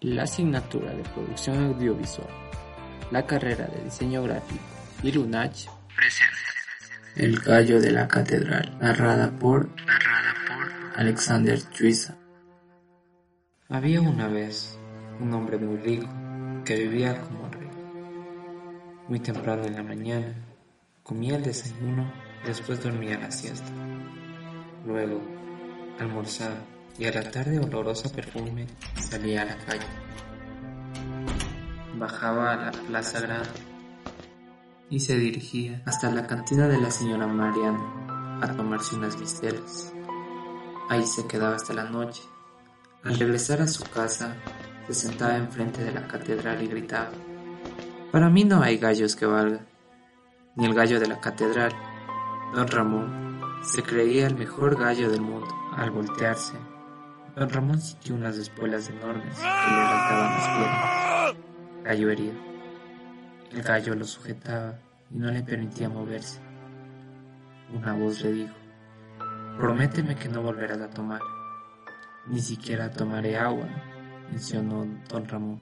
La asignatura de producción audiovisual, la carrera de diseño gráfico y Lunach presenta El gallo de la catedral, narrada por, Alexander Chuiza. Había una vez un hombre muy rico que vivía como rey. Muy temprano en la mañana comía el desayuno después dormía la siesta. Luego almorzaba y a la tarde olorosa perfume salía a la calle. Bajaba a la plaza grande y se dirigía hasta la cantina de la señora Mariana a tomarse unas mistelas. Ahí se quedaba hasta la noche. Al regresar a su casa, se sentaba enfrente de la catedral y gritaba, Para mí no hay gallos que valgan, ni el gallo de la catedral. Don Ramón se creía el mejor gallo del mundo. Al voltearse, Don Ramón sintió unas espuelas enormes que le arrancaban las piernas. Gallo herido. El gallo lo sujetaba y no le permitía moverse. Una voz le dijo, prométeme que no volverás a tomar. Ni siquiera tomaré agua, mencionó don Ramón.